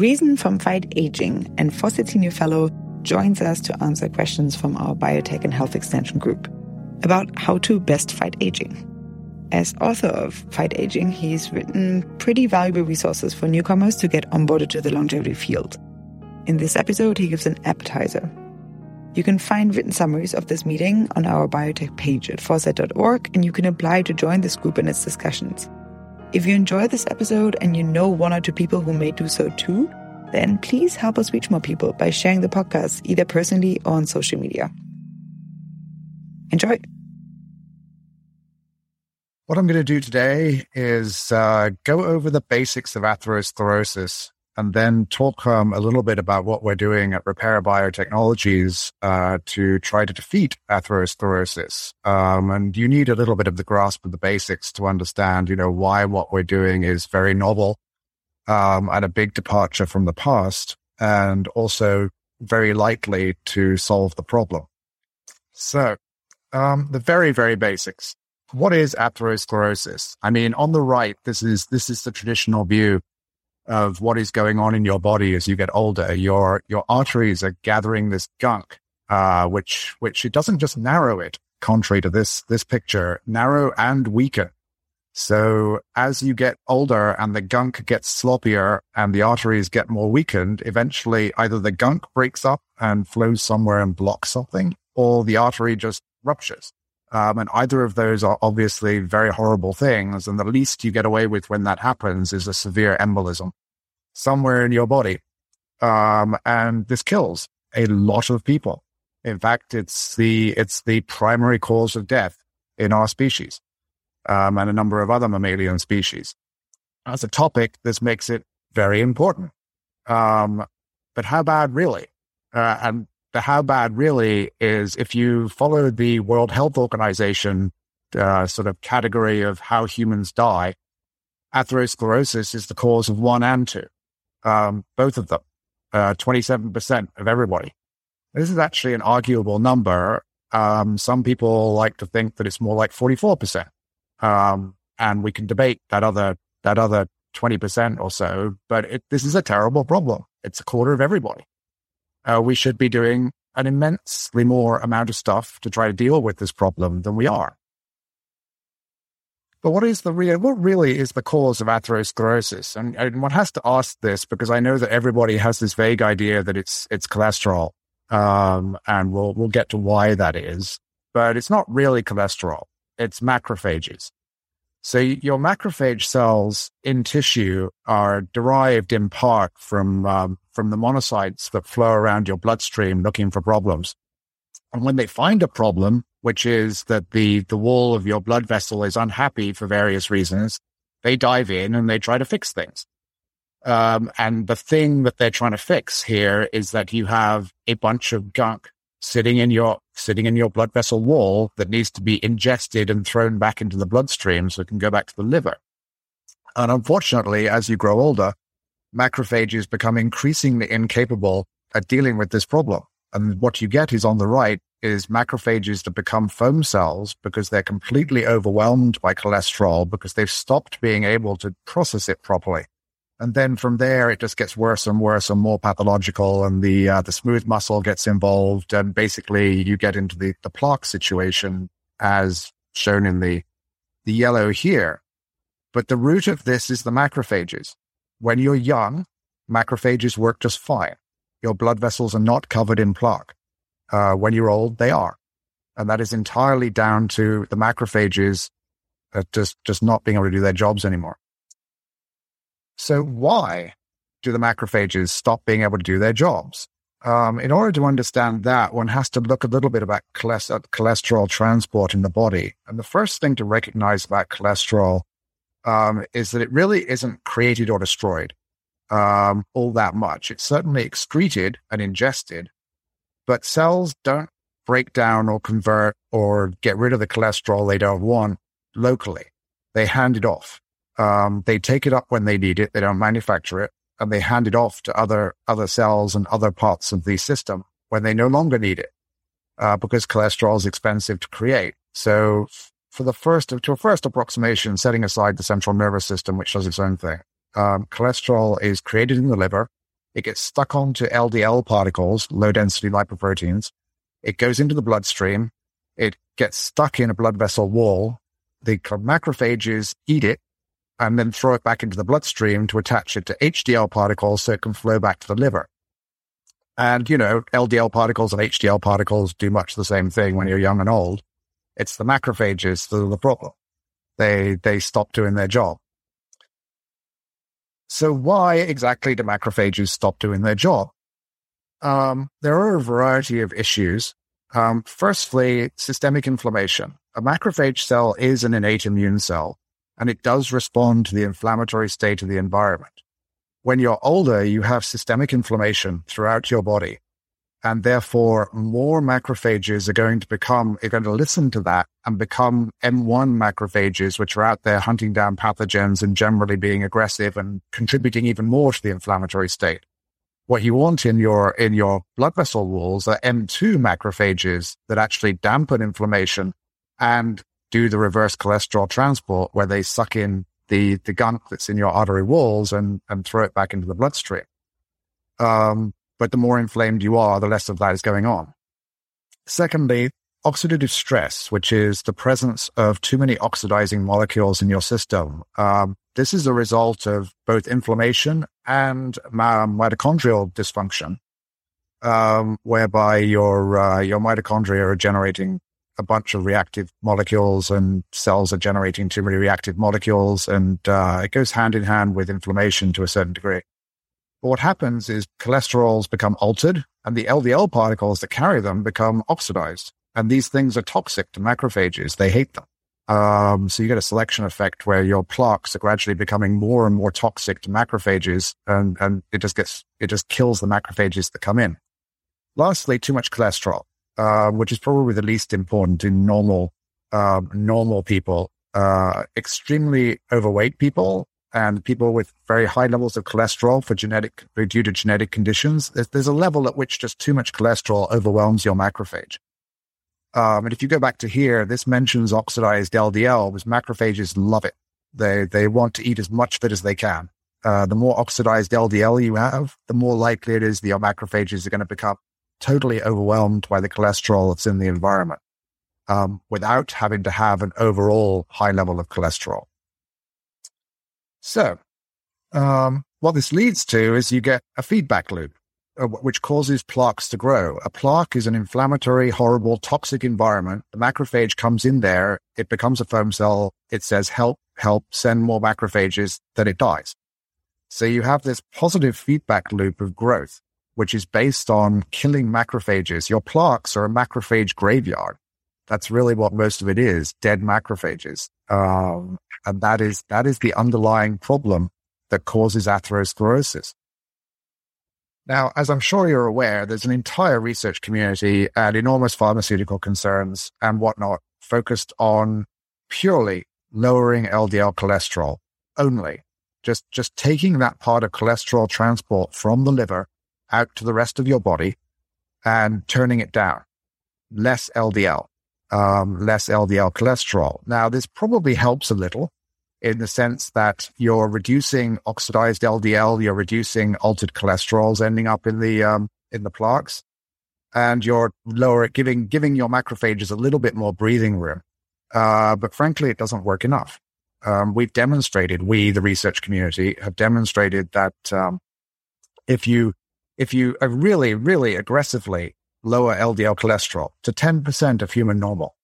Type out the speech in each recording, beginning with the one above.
Reason from Fight Aging and Fawcett Senior Fellow joins us to answer questions from our biotech and health extension group about how to best fight aging. As author of Fight Aging, he's written pretty valuable resources for newcomers to get onboarded to the longevity field. In this episode, he gives an appetizer. You can find written summaries of this meeting on our biotech page at fawcett.org, and you can apply to join this group and its discussions. If you enjoy this episode and you know one or two people who may do so too, then please help us reach more people by sharing the podcast either personally or on social media. Enjoy. What I'm going to do today is uh, go over the basics of atherosclerosis and then talk um, a little bit about what we're doing at Repair Biotechnologies uh, to try to defeat atherosclerosis. Um, and you need a little bit of the grasp of the basics to understand, you know, why what we're doing is very novel um, and a big departure from the past, and also very likely to solve the problem. So, um, the very, very basics. What is atherosclerosis? I mean, on the right, this is this is the traditional view of what is going on in your body as you get older. Your your arteries are gathering this gunk, uh, which which it doesn't just narrow it, contrary to this this picture, narrow and weaken. So as you get older and the gunk gets sloppier and the arteries get more weakened, eventually either the gunk breaks up and flows somewhere and blocks something, or the artery just ruptures. Um, and either of those are obviously very horrible things. And the least you get away with when that happens is a severe embolism somewhere in your body. Um, and this kills a lot of people. In fact, it's the, it's the primary cause of death in our species, um, and a number of other mammalian species. As a topic, this makes it very important. Um, but how bad really? Uh, and the how bad really is if you follow the World Health Organization uh, sort of category of how humans die, atherosclerosis is the cause of one and two um, both of them, uh, 27% of everybody. This is actually an arguable number. Um, some people like to think that it's more like 44%. Um, and we can debate that other, that other 20% or so, but it, this is a terrible problem. It's a quarter of everybody. Uh, we should be doing an immensely more amount of stuff to try to deal with this problem than we are. But what is the real, what really is the cause of atherosclerosis? And, and one has to ask this because I know that everybody has this vague idea that it's, it's cholesterol. Um, and we'll, we'll get to why that is, but it's not really cholesterol. It's macrophages. So your macrophage cells in tissue are derived in part from, um, from the monocytes that flow around your bloodstream looking for problems. And when they find a problem, which is that the, the wall of your blood vessel is unhappy for various reasons. They dive in and they try to fix things. Um, and the thing that they're trying to fix here is that you have a bunch of gunk sitting in your, sitting in your blood vessel wall that needs to be ingested and thrown back into the bloodstream so it can go back to the liver. And unfortunately, as you grow older, macrophages become increasingly incapable at dealing with this problem. And what you get is on the right is macrophages that become foam cells because they're completely overwhelmed by cholesterol because they've stopped being able to process it properly. And then from there, it just gets worse and worse and more pathological and the, uh, the smooth muscle gets involved. And basically you get into the, the plaque situation as shown in the, the yellow here. But the root of this is the macrophages. When you're young, macrophages work just fine. Your blood vessels are not covered in plaque uh, when you're old, they are. And that is entirely down to the macrophages uh, just, just not being able to do their jobs anymore. So why do the macrophages stop being able to do their jobs? Um, in order to understand that, one has to look a little bit about cholesterol transport in the body. And the first thing to recognize about cholesterol um, is that it really isn't created or destroyed um, all that much. It's certainly excreted and ingested, but cells don't break down or convert or get rid of the cholesterol they don't want locally. They hand it off. Um, they take it up when they need it. They don't manufacture it and they hand it off to other, other cells and other parts of the system when they no longer need it, uh, because cholesterol is expensive to create. So for the first, to a first approximation, setting aside the central nervous system, which does its own thing, um, cholesterol is created in the liver it gets stuck onto LDL particles, low density lipoproteins. It goes into the bloodstream. It gets stuck in a blood vessel wall. The macrophages eat it and then throw it back into the bloodstream to attach it to HDL particles so it can flow back to the liver. And, you know, LDL particles and HDL particles do much the same thing when you're young and old. It's the macrophages that are the problem. They, they stop doing their job. So why exactly do macrophages stop doing their job? Um, there are a variety of issues. Um, firstly, systemic inflammation. A macrophage cell is an innate immune cell, and it does respond to the inflammatory state of the environment. When you're older, you have systemic inflammation throughout your body, and therefore, more macrophages are going to become, are going to listen to that and become M1 macrophages, which are out there hunting down pathogens and generally being aggressive and contributing even more to the inflammatory state. What you want in your, in your blood vessel walls are M2 macrophages that actually dampen inflammation and do the reverse cholesterol transport where they suck in the, the gunk that's in your artery walls and, and throw it back into the bloodstream. Um, but the more inflamed you are, the less of that is going on. Secondly, oxidative stress, which is the presence of too many oxidizing molecules in your system. Um, this is a result of both inflammation and mitochondrial dysfunction, um, whereby your uh, your mitochondria are generating a bunch of reactive molecules, and cells are generating too many reactive molecules, and uh, it goes hand in hand with inflammation to a certain degree. But what happens is cholesterols become altered and the LDL particles that carry them become oxidized. And these things are toxic to macrophages. They hate them. Um, so you get a selection effect where your plaques are gradually becoming more and more toxic to macrophages and, and it just gets, it just kills the macrophages that come in. Lastly, too much cholesterol, uh, which is probably the least important in normal, um, normal people. Uh, extremely overweight people and people with very high levels of cholesterol for genetic, due to genetic conditions, there's, there's a level at which just too much cholesterol overwhelms your macrophage. Um, and if you go back to here, this mentions oxidized LDL, because macrophages love it. They, they want to eat as much of it as they can. Uh, the more oxidized LDL you have, the more likely it is that your macrophages are going to become totally overwhelmed by the cholesterol that's in the environment, um, without having to have an overall high level of cholesterol. So, um, what this leads to is you get a feedback loop, uh, which causes plaques to grow. A plaque is an inflammatory, horrible, toxic environment. The macrophage comes in there. It becomes a foam cell. It says, help, help, send more macrophages, then it dies. So you have this positive feedback loop of growth, which is based on killing macrophages. Your plaques are a macrophage graveyard. That's really what most of it is, dead macrophages. Um, and that is, that is the underlying problem that causes atherosclerosis. Now, as I'm sure you're aware, there's an entire research community and enormous pharmaceutical concerns and whatnot focused on purely lowering LDL cholesterol only. Just, just taking that part of cholesterol transport from the liver out to the rest of your body and turning it down. Less LDL um, less LDL cholesterol. Now, this probably helps a little in the sense that you're reducing oxidized LDL, you're reducing altered cholesterols ending up in the um, in the plaques, and you're lower giving giving your macrophages a little bit more breathing room. Uh, but frankly, it doesn't work enough. Um, we've demonstrated, we, the research community, have demonstrated that um, if you if you really, really aggressively lower LDL cholesterol to 10% of human normal,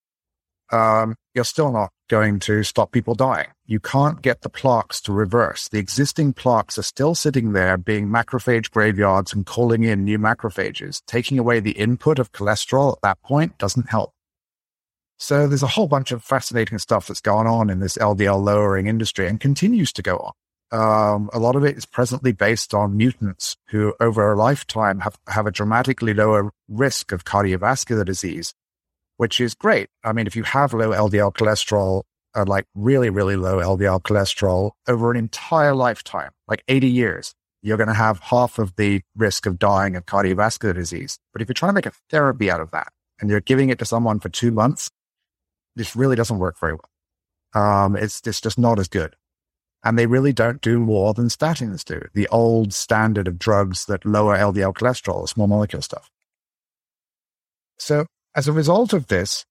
um, you're still not going to stop people dying. You can't get the plaques to reverse. The existing plaques are still sitting there being macrophage graveyards and calling in new macrophages. Taking away the input of cholesterol at that point doesn't help. So there's a whole bunch of fascinating stuff that's gone on in this LDL lowering industry and continues to go on. Um, a lot of it is presently based on mutants who over a lifetime have, have a dramatically lower risk of cardiovascular disease, which is great. I mean, if you have low LDL cholesterol, uh, like really, really low LDL cholesterol over an entire lifetime, like 80 years, you're going to have half of the risk of dying of cardiovascular disease. But if you're trying to make a therapy out of that and you're giving it to someone for two months, this really doesn't work very well. Um, it's, it's just not as good. And they really don't do more than statins do, the old standard of drugs that lower LDL cholesterol, small molecule stuff. So as a result of this,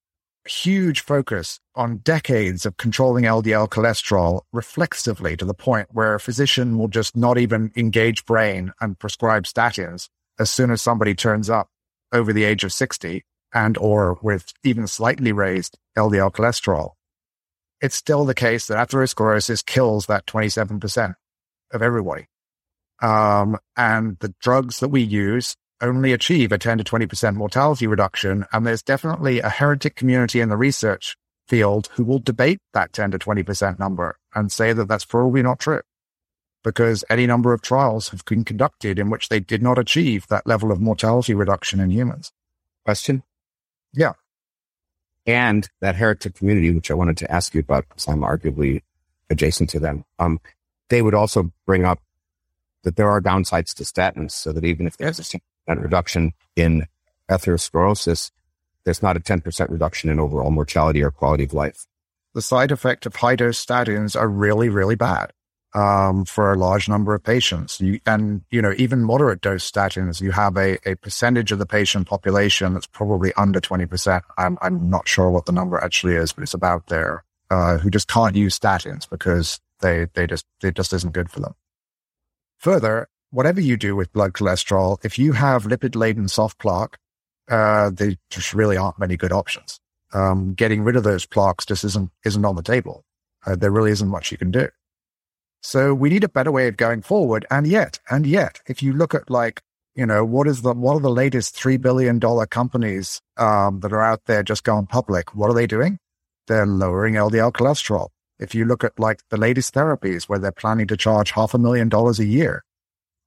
huge focus on decades of controlling LDL cholesterol reflexively to the point where a physician will just not even engage brain and prescribe statins as soon as somebody turns up over the age of 60 and or with even slightly raised LDL cholesterol. It's still the case that atherosclerosis kills that 27% of everybody. Um, and the drugs that we use only achieve a 10 to 20% mortality reduction. And there's definitely a heretic community in the research field who will debate that 10 to 20% number and say that that's probably not true because any number of trials have been conducted in which they did not achieve that level of mortality reduction in humans. Question? Yeah. And that heretic community, which I wanted to ask you about because I'm arguably adjacent to them, um, they would also bring up that there are downsides to statins so that even if there's a 10% reduction in atherosclerosis, there's not a 10% reduction in overall mortality or quality of life. The side effect of high dose statins are really, really bad um, for a large number of patients. You, and, you know, even moderate dose statins, you have a, a percentage of the patient population that's probably under 20%. I'm, I'm not sure what the number actually is, but it's about there, uh, who just can't use statins because they, they just, it just isn't good for them. Further, whatever you do with blood cholesterol, if you have lipid laden soft plaque, uh, there just really aren't many good options. Um, getting rid of those plaques just isn't, isn't on the table. Uh, there really isn't much you can do. So we need a better way of going forward. And yet, and yet, if you look at like, you know, what is the, what are the latest $3 billion companies, um, that are out there just going public? What are they doing? They're lowering LDL cholesterol. If you look at like the latest therapies where they're planning to charge half a million dollars a year,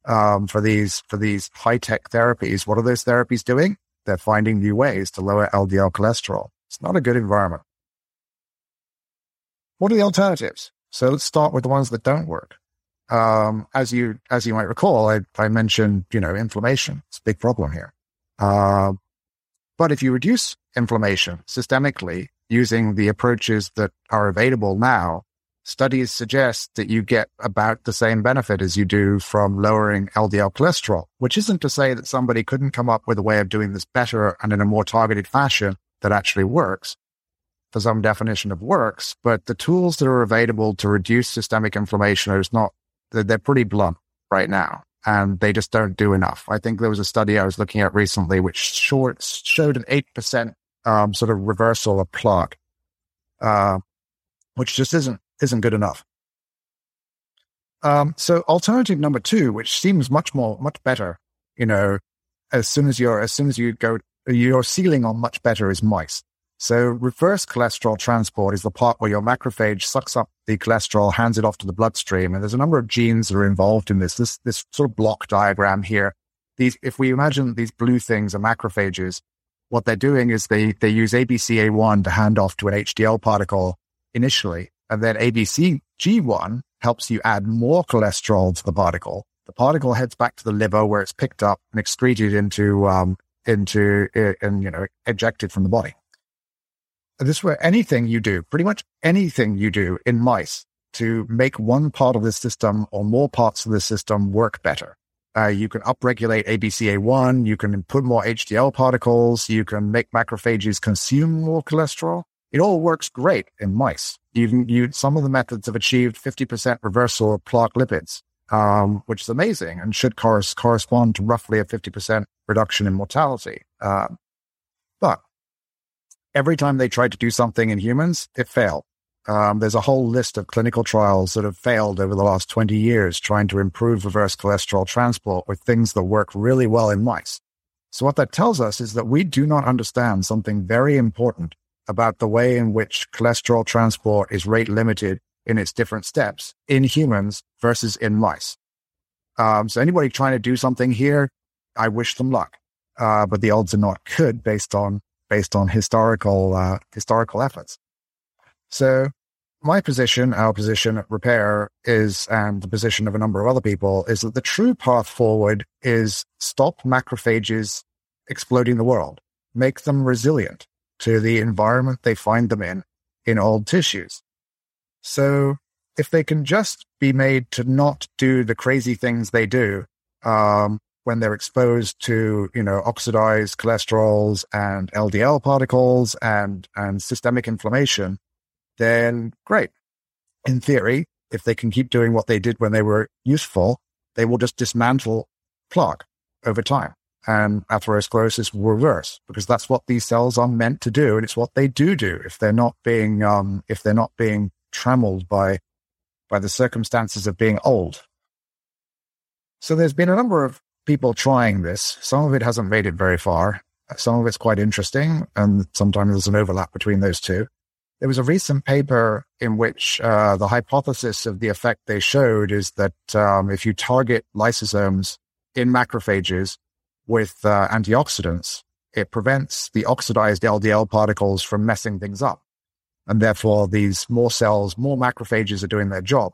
um, for these for these high tech therapies. What are those therapies doing? They're finding new ways to lower LDL cholesterol. It's not a good environment. What are the alternatives? So let's start with the ones that don't work. Um, as you as you might recall, I, I mentioned you know inflammation. It's a big problem here. Uh, but if you reduce inflammation systemically using the approaches that are available now, studies suggest that you get about the same benefit as you do from lowering LDL cholesterol, which isn't to say that somebody couldn't come up with a way of doing this better and in a more targeted fashion that actually works for some definition of works. But the tools that are available to reduce systemic inflammation are not, they're, they're pretty blunt right now. And they just don't do enough. I think there was a study I was looking at recently which short, showed an 8% um, sort of reversal of plaque, uh, which just isn't isn't good enough. Um, so alternative number two, which seems much more, much better, you know, as soon as you're, as soon as you go, your ceiling on much better is mice. So reverse cholesterol transport is the part where your macrophage sucks up the cholesterol, hands it off to the bloodstream. And there's a number of genes that are involved in this, this, this sort of block diagram here. These, if we imagine these blue things are macrophages, what they're doing is they, they use ABCA1 to hand off to an HDL particle initially. And then ABCG1 helps you add more cholesterol to the particle. The particle heads back to the liver where it's picked up and excreted into, um, into, and, you know, ejected from the body. This is where anything you do, pretty much anything you do in mice to make one part of the system or more parts of the system work better. Uh, you can upregulate ABCA1. You can put more HDL particles. You can make macrophages consume more cholesterol. It all works great in mice. You, you, some of the methods have achieved 50% reversal of plaque lipids, um, which is amazing and should cor- correspond to roughly a 50% reduction in mortality. Uh, every time they tried to do something in humans, it failed. Um, there's a whole list of clinical trials that have failed over the last 20 years trying to improve reverse cholesterol transport with things that work really well in mice. So what that tells us is that we do not understand something very important about the way in which cholesterol transport is rate limited in its different steps in humans versus in mice. Um, so anybody trying to do something here, I wish them luck. Uh, but the odds are not good based on based on historical uh, historical efforts. So my position, our position at Repare is, and the position of a number of other people, is that the true path forward is stop macrophages exploding the world, make them resilient, to the environment they find them in, in old tissues. So if they can just be made to not do the crazy things they do um, when they're exposed to, you know, oxidized cholesterols and LDL particles and and systemic inflammation, then great. In theory, if they can keep doing what they did when they were useful, they will just dismantle plaque over time. And atherosclerosis will reverse because that's what these cells are meant to do. And it's what they do do if they're not being, um, if they're not being trammeled by, by the circumstances of being old. So there's been a number of people trying this. Some of it hasn't made it very far. Some of it's quite interesting. And sometimes there's an overlap between those two. There was a recent paper in which uh, the hypothesis of the effect they showed is that um, if you target lysosomes in macrophages with uh, antioxidants, it prevents the oxidized LDL particles from messing things up. And therefore, these more cells, more macrophages are doing their job.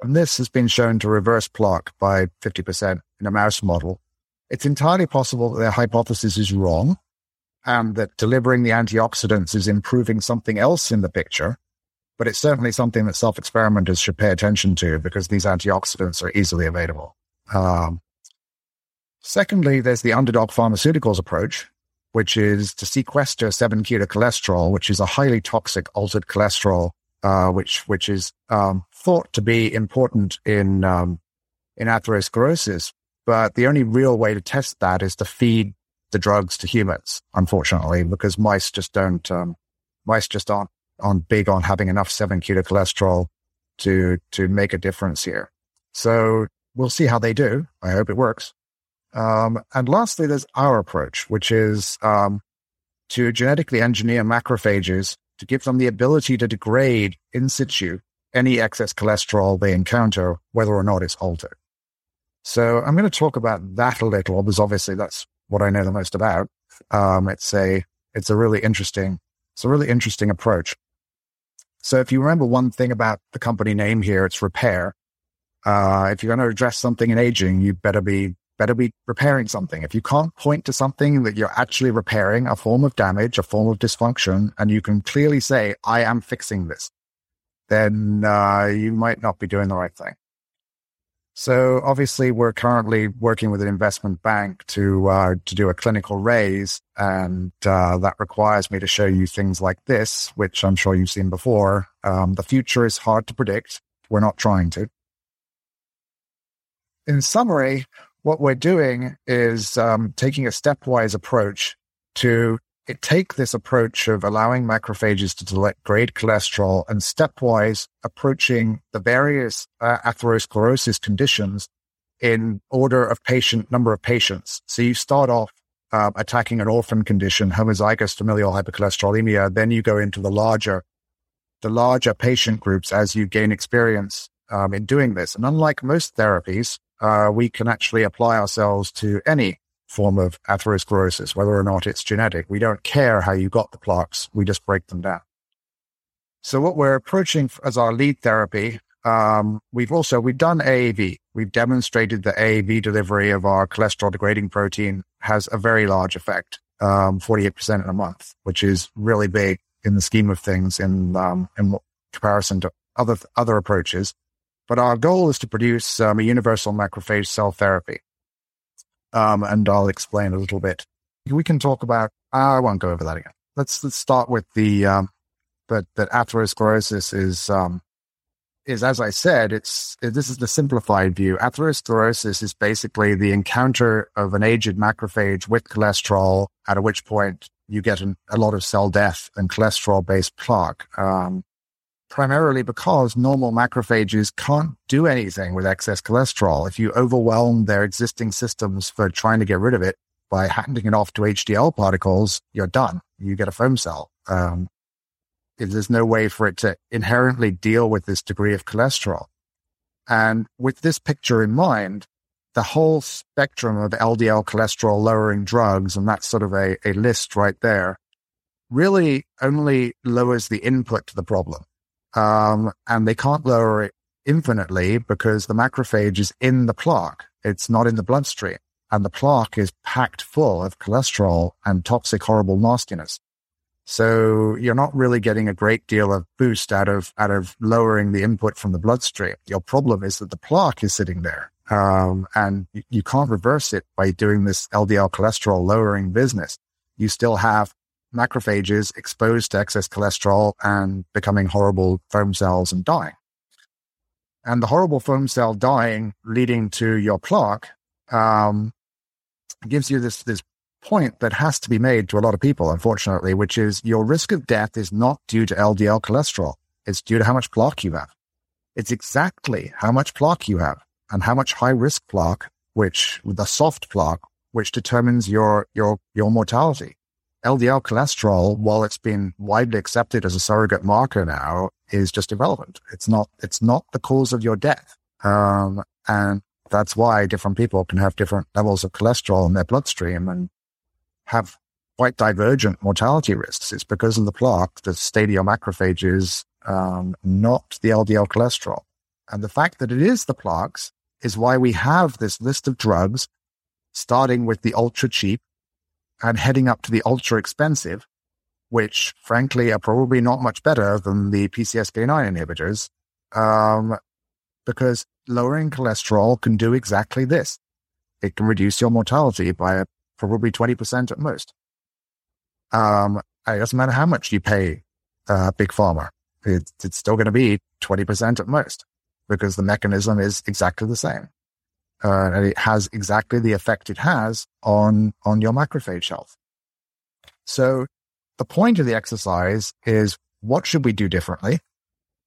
And this has been shown to reverse plaque by 50% in a mouse model. It's entirely possible that their hypothesis is wrong and that delivering the antioxidants is improving something else in the picture. But it's certainly something that self experimenters should pay attention to because these antioxidants are easily available. Um, secondly, there's the underdog pharmaceuticals approach, which is to sequester 7 cholesterol, which is a highly toxic altered cholesterol, uh, which which is um, thought to be important in um, in atherosclerosis. But the only real way to test that is to feed the drugs to humans, unfortunately, because mice just don't, um, mice just aren't, aren't big on having enough seven cholesterol to, to make a difference here. So we'll see how they do. I hope it works. Um, and lastly, there's our approach, which is, um, to genetically engineer macrophages to give them the ability to degrade in situ any excess cholesterol they encounter, whether or not it's altered. So I'm going to talk about that a little because obviously that's what I know the most about. Um, it's a it's a really interesting it's a really interesting approach. So if you remember one thing about the company name here, it's repair. Uh, if you're going to address something in aging, you better be better be repairing something. If you can't point to something that you're actually repairing, a form of damage, a form of dysfunction, and you can clearly say, "I am fixing this," then uh, you might not be doing the right thing. So obviously, we're currently working with an investment bank to uh, to do a clinical raise, and uh, that requires me to show you things like this, which I'm sure you've seen before. Um, the future is hard to predict. We're not trying to. In summary, what we're doing is um, taking a stepwise approach to it take this approach of allowing macrophages to degrade cholesterol and stepwise approaching the various uh, atherosclerosis conditions in order of patient number of patients. So you start off uh, attacking an orphan condition, homozygous familial hypercholesterolemia. Then you go into the larger, the larger patient groups as you gain experience um, in doing this. And unlike most therapies, uh, we can actually apply ourselves to any form of atherosclerosis, whether or not it's genetic. We don't care how you got the plaques. We just break them down. So what we're approaching as our lead therapy, um, we've also, we've done AAV. We've demonstrated that AAV delivery of our cholesterol degrading protein has a very large effect, um, 48% in a month, which is really big in the scheme of things in, um, in comparison to other, other approaches. But our goal is to produce um, a universal macrophage cell therapy um, and I'll explain a little bit. We can talk about. I won't go over that again. Let's let's start with the um, that that atherosclerosis is um, is as I said. It's this is the simplified view. Atherosclerosis is basically the encounter of an aged macrophage with cholesterol, at which point you get an, a lot of cell death and cholesterol based plaque. Um, primarily because normal macrophages can't do anything with excess cholesterol. If you overwhelm their existing systems for trying to get rid of it by handing it off to HDL particles, you're done. You get a foam cell. Um, there's no way for it to inherently deal with this degree of cholesterol. And with this picture in mind, the whole spectrum of LDL cholesterol lowering drugs, and that's sort of a, a list right there, really only lowers the input to the problem. Um, and they can't lower it infinitely because the macrophage is in the plaque. It's not in the bloodstream. And the plaque is packed full of cholesterol and toxic, horrible nastiness. So you're not really getting a great deal of boost out of, out of lowering the input from the bloodstream. Your problem is that the plaque is sitting there. Um, and you, you can't reverse it by doing this LDL cholesterol lowering business. You still have macrophages exposed to excess cholesterol and becoming horrible foam cells and dying. And the horrible foam cell dying leading to your plaque um, gives you this this point that has to be made to a lot of people, unfortunately, which is your risk of death is not due to LDL cholesterol. It's due to how much plaque you have. It's exactly how much plaque you have and how much high risk plaque, which the soft plaque, which determines your, your, your mortality. LDL cholesterol, while it's been widely accepted as a surrogate marker now, is just irrelevant. It's not, it's not the cause of your death. Um, and that's why different people can have different levels of cholesterol in their bloodstream and have quite divergent mortality risks. It's because of the plaque, the macrophages, um, not the LDL cholesterol. And the fact that it is the plaques is why we have this list of drugs, starting with the ultra cheap and heading up to the ultra expensive, which frankly are probably not much better than the PCSK9 inhibitors, um, because lowering cholesterol can do exactly this. It can reduce your mortality by probably 20% at most. Um, it doesn't matter how much you pay uh, Big Pharma. It, it's still going to be 20% at most because the mechanism is exactly the same. Uh, and it has exactly the effect it has on, on your macrophage health. So the point of the exercise is what should we do differently?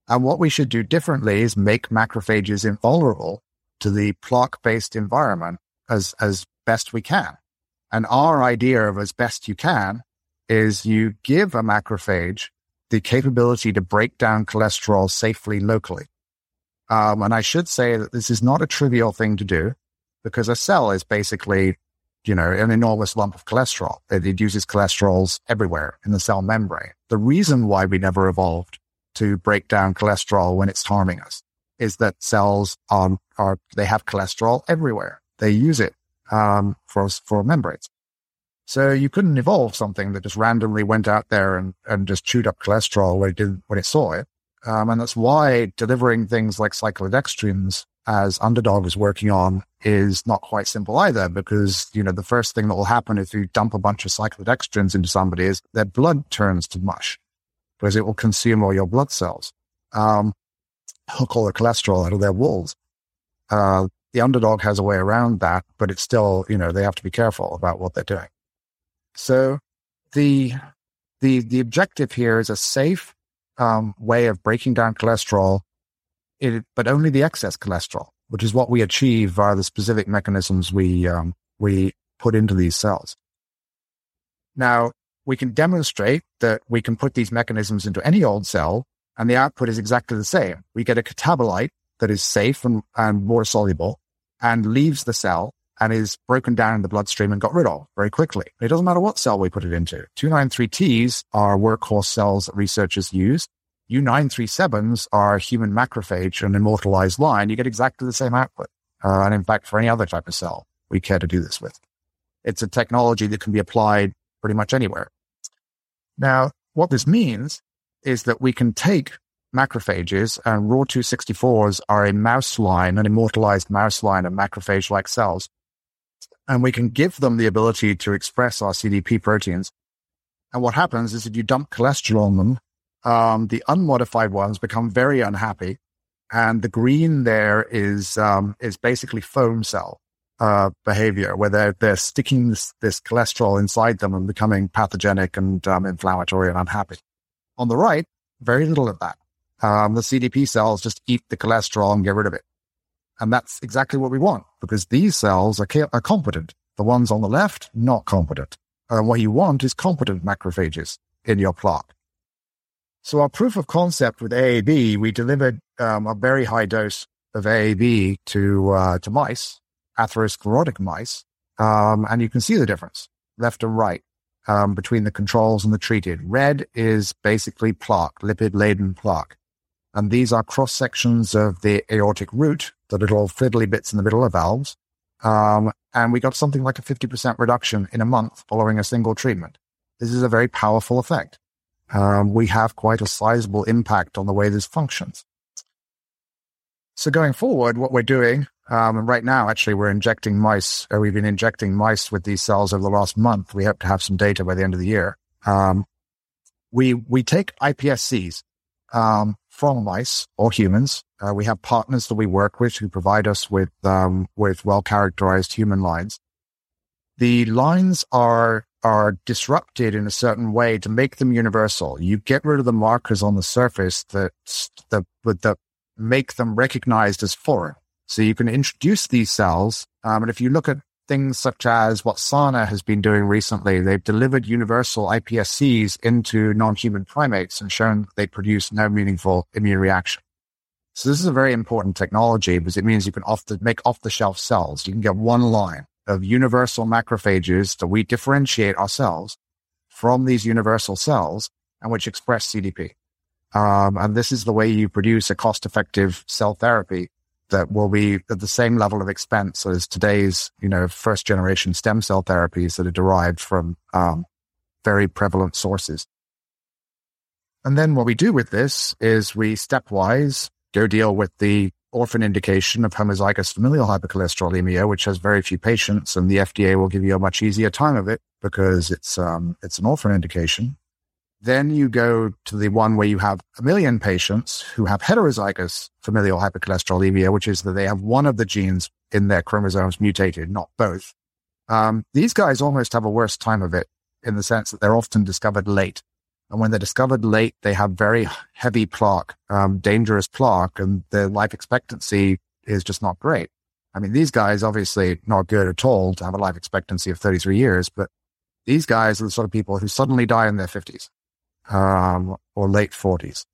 And what we should do differently is make macrophages invulnerable to the plaque based environment as, as best we can. And our idea of as best you can is you give a macrophage the capability to break down cholesterol safely locally. Um, and I should say that this is not a trivial thing to do because a cell is basically, you know, an enormous lump of cholesterol. It, it uses cholesterols everywhere in the cell membrane. The reason why we never evolved to break down cholesterol when it's harming us is that cells are, are they have cholesterol everywhere. They use it um, for for membranes. So you couldn't evolve something that just randomly went out there and, and just chewed up cholesterol when it did when it saw it. Um, and that's why delivering things like cyclodextrins as underdog is working on is not quite simple either because, you know, the first thing that will happen if you dump a bunch of cyclodextrins into somebody is their blood turns to mush because it will consume all your blood cells. Um, hook all the cholesterol out of their walls. Uh, the underdog has a way around that, but it's still, you know, they have to be careful about what they're doing. So the, the, the objective here is a safe, um, way of breaking down cholesterol, it, but only the excess cholesterol, which is what we achieve via the specific mechanisms we, um, we put into these cells. Now, we can demonstrate that we can put these mechanisms into any old cell and the output is exactly the same. We get a catabolite that is safe and, and more soluble and leaves the cell and is broken down in the bloodstream and got rid of very quickly. It doesn't matter what cell we put it into. 293Ts are workhorse cells that researchers use. U937s are human macrophage and immortalized line. You get exactly the same output. Uh, and in fact, for any other type of cell we care to do this with. It's a technology that can be applied pretty much anywhere. Now, what this means is that we can take macrophages, and ROR264s are a mouse line, an immortalized mouse line of macrophage like cells. And we can give them the ability to express our CDP proteins. And what happens is if you dump cholesterol on them, um, the unmodified ones become very unhappy. And the green there is, um, is basically foam cell, uh, behavior where they're, they're sticking this, this cholesterol inside them and becoming pathogenic and, um, inflammatory and unhappy. On the right, very little of that um, the CDP cells just eat the cholesterol and get rid of it. And that's exactly what we want because these cells are, are competent. The ones on the left, not competent. And what you want is competent macrophages in your plaque. So our proof of concept with AAB, we delivered um, a very high dose of AAB to uh, to mice, atherosclerotic mice, um, and you can see the difference left and right um, between the controls and the treated. Red is basically plaque, lipid laden plaque. And these are cross sections of the aortic root, the little fiddly bits in the middle of valves. Um, and we got something like a 50% reduction in a month following a single treatment. This is a very powerful effect. um, we have quite a sizable impact on the way this functions. So going forward, what we're doing, um, and right now, actually, we're injecting mice. Uh, we've been injecting mice with these cells over the last month. We hope to have some data by the end of the year. Um, we we take iPSCs um, from mice or humans. Uh, we have partners that we work with who provide us with um, with well characterized human lines. The lines are are disrupted in a certain way to make them universal. You get rid of the markers on the surface that that that make them recognized as foreign. So you can introduce these cells, um, and if you look at things such as what Sana has been doing recently. They've delivered universal iPSCs into non-human primates and shown they produce no meaningful immune reaction. So this is a very important technology because it means you can off the, make off-the-shelf cells. You can get one line of universal macrophages that we differentiate ourselves from these universal cells and which express CDP. Um, and this is the way you produce a cost-effective cell therapy that will be at the same level of expense as today's, you know, first generation stem cell therapies that are derived from um, very prevalent sources. And then what we do with this is we stepwise go deal with the orphan indication of homozygous familial hypercholesterolemia, which has very few patients, and the FDA will give you a much easier time of it because it's um, it's an orphan indication. Then you go to the one where you have a million patients who have heterozygous familial hypercholesterolemia, which is that they have one of the genes in their chromosomes mutated, not both. Um, these guys almost have a worse time of it in the sense that they're often discovered late. And when they're discovered late, they have very heavy plaque, um, dangerous plaque, and their life expectancy is just not great. I mean, these guys obviously not good at all to have a life expectancy of 33 years, but these guys are the sort of people who suddenly die in their 50s um, or late 40s.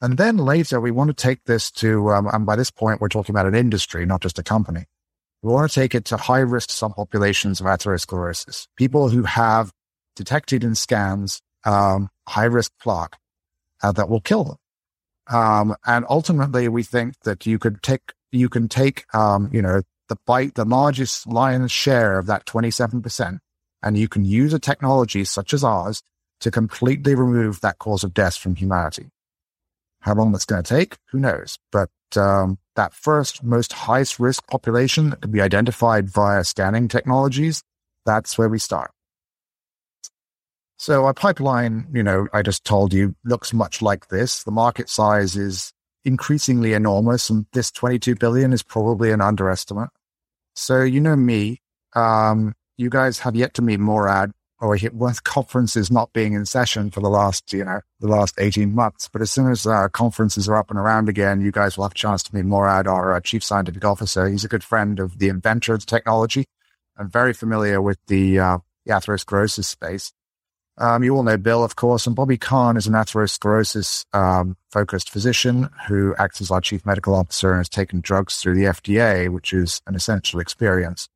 And then later, we want to take this to, um, and by this point, we're talking about an industry, not just a company. We want to take it to high risk subpopulations of atherosclerosis, people who have detected in scans um, high risk plaque uh, that will kill them. Um, and ultimately, we think that you could take you can take um, you know the bite the largest lion's share of that twenty seven percent, and you can use a technology such as ours to completely remove that cause of death from humanity. How long that's going to take, who knows? But um, that first most highest risk population that can be identified via scanning technologies, that's where we start. So our pipeline, you know, I just told you looks much like this. The market size is increasingly enormous and this 22 billion is probably an underestimate. So, you know me, um, you guys have yet to meet Morad or with conferences not being in session for the last, you know, the last 18 months. But as soon as our conferences are up and around again, you guys will have a chance to meet Morad, our uh, chief scientific officer. He's a good friend of the inventor of the technology and very familiar with the, uh, the atherosclerosis space. Um, you all know Bill, of course, and Bobby Kahn is an atherosclerosis um, focused physician who acts as our chief medical officer and has taken drugs through the FDA, which is an essential experience.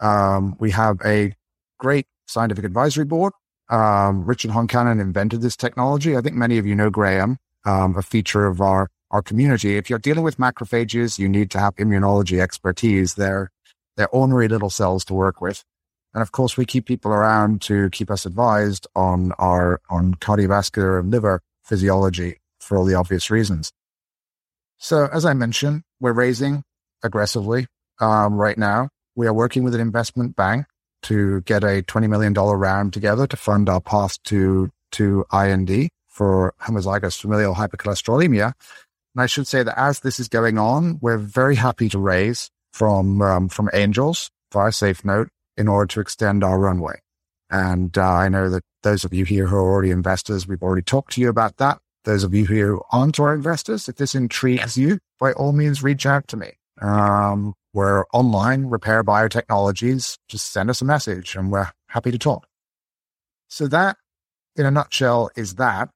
Um, we have a great scientific advisory board. Um, Richard Honkanen invented this technology. I think many of you know Graham, um, a feature of our, our community. If you're dealing with macrophages, you need to have immunology expertise. They're, they're ornery little cells to work with. And of course, we keep people around to keep us advised on our, on cardiovascular and liver physiology for all the obvious reasons. So as I mentioned, we're raising aggressively, um, right now. We are working with an investment bank to get a $20 million round together to fund our path to, to IND for homozygous familial hypercholesterolemia. And I should say that as this is going on, we're very happy to raise from, um, from angels via SafeNote in order to extend our runway. And uh, I know that those of you here who are already investors, we've already talked to you about that. Those of you who aren't our investors, if this intrigues you, by all means, reach out to me. Um, we're online, Repair Biotechnologies. Just send us a message and we're happy to talk. So that, in a nutshell, is that.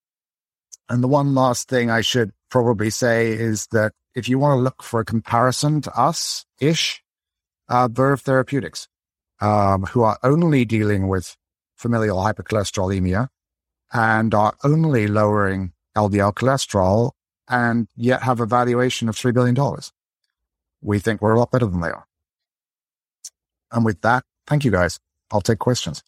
And the one last thing I should probably say is that if you want to look for a comparison to us ish, uh, Verve Therapeutics, um, who are only dealing with familial hypercholesterolemia and are only lowering LDL cholesterol and yet have a valuation of $3 billion we think we're a lot better than they are. And with that, thank you guys. I'll take questions.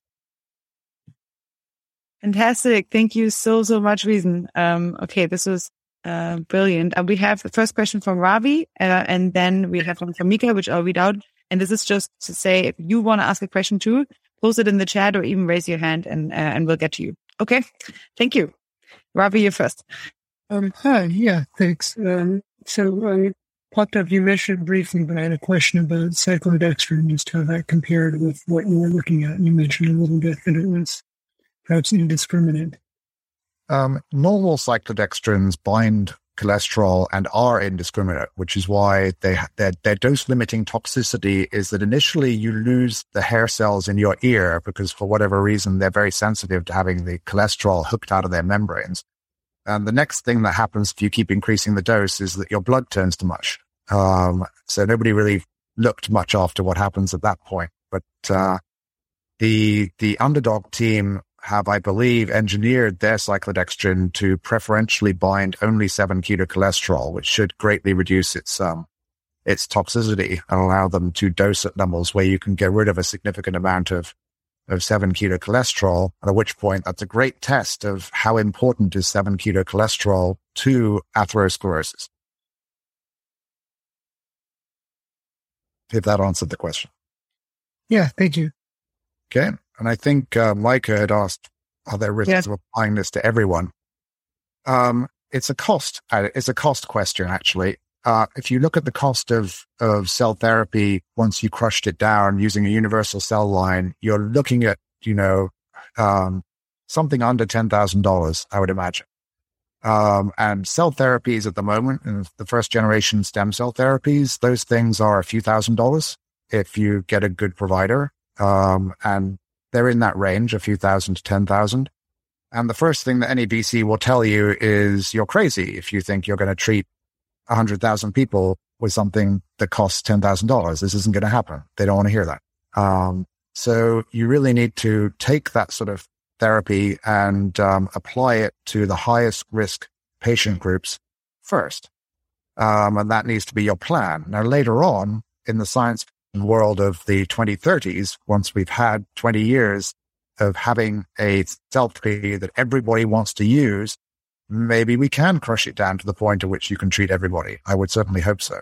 Fantastic. Thank you so, so much, Reason. Um, okay, this was uh, brilliant. Uh, we have the first question from Ravi, uh, and then we have one from Mika, which I'll read out. And this is just to say, if you want to ask a question too, post it in the chat or even raise your hand and, uh, and we'll get to you. Okay. Thank you. Ravi, you first. Um, hi. Yeah, thanks. Um, so, um, popped up, you mentioned briefly, but I had a question about cyclodextrin, just how that compared with what you were looking at. You mentioned a little bit that it was perhaps indiscriminate. Um, normal cyclodextrins bind cholesterol and are indiscriminate, which is why they their, their dose limiting toxicity is that initially you lose the hair cells in your ear because for whatever reason they're very sensitive to having the cholesterol hooked out of their membranes. And the next thing that happens if you keep increasing the dose is that your blood turns to mush. Um, so nobody really looked much after what happens at that point. But uh, the the Underdog team have, I believe, engineered their cyclodextrin to preferentially bind only seven keto cholesterol, which should greatly reduce its um, its toxicity and allow them to dose at levels where you can get rid of a significant amount of of seven keto cholesterol. At which point, that's a great test of how important is seven keto cholesterol to atherosclerosis. If that answered the question. Yeah, thank you. Okay. And I think uh, Micah had asked, are there risks yes. of applying this to everyone? Um, it's a cost. Uh, it's a cost question, actually. Uh, if you look at the cost of, of cell therapy, once you crushed it down using a universal cell line, you're looking at, you know, um, something under $10,000, I would imagine. Um, and cell therapies at the moment, and the first generation stem cell therapies, those things are a few thousand dollars if you get a good provider. Um, and they're in that range, a few thousand to 10,000. And the first thing that any VC will tell you is you're crazy if you think you're going to treat 100,000 people with something that costs $10,000. This isn't going to happen. They don't want to hear that. Um, so you really need to take that sort of therapy and um, apply it to the highest risk patient groups first. Um, and that needs to be your plan. Now, later on in the science world of the 2030s, once we've had 20 years of having a cell therapy that everybody wants to use, maybe we can crush it down to the point at which you can treat everybody. I would certainly hope so.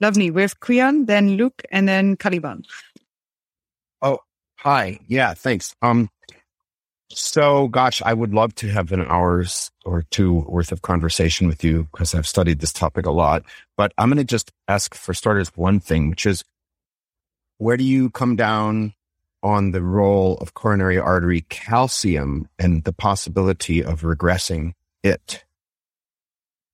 Lovely. We have Creon, then Luke, and then Caliban. Oh, hi. Yeah, thanks. Um, so, gosh, I would love to have an hour's or two worth of conversation with you because I've studied this topic a lot. But I'm going to just ask for starters one thing, which is where do you come down on the role of coronary artery calcium and the possibility of regressing it?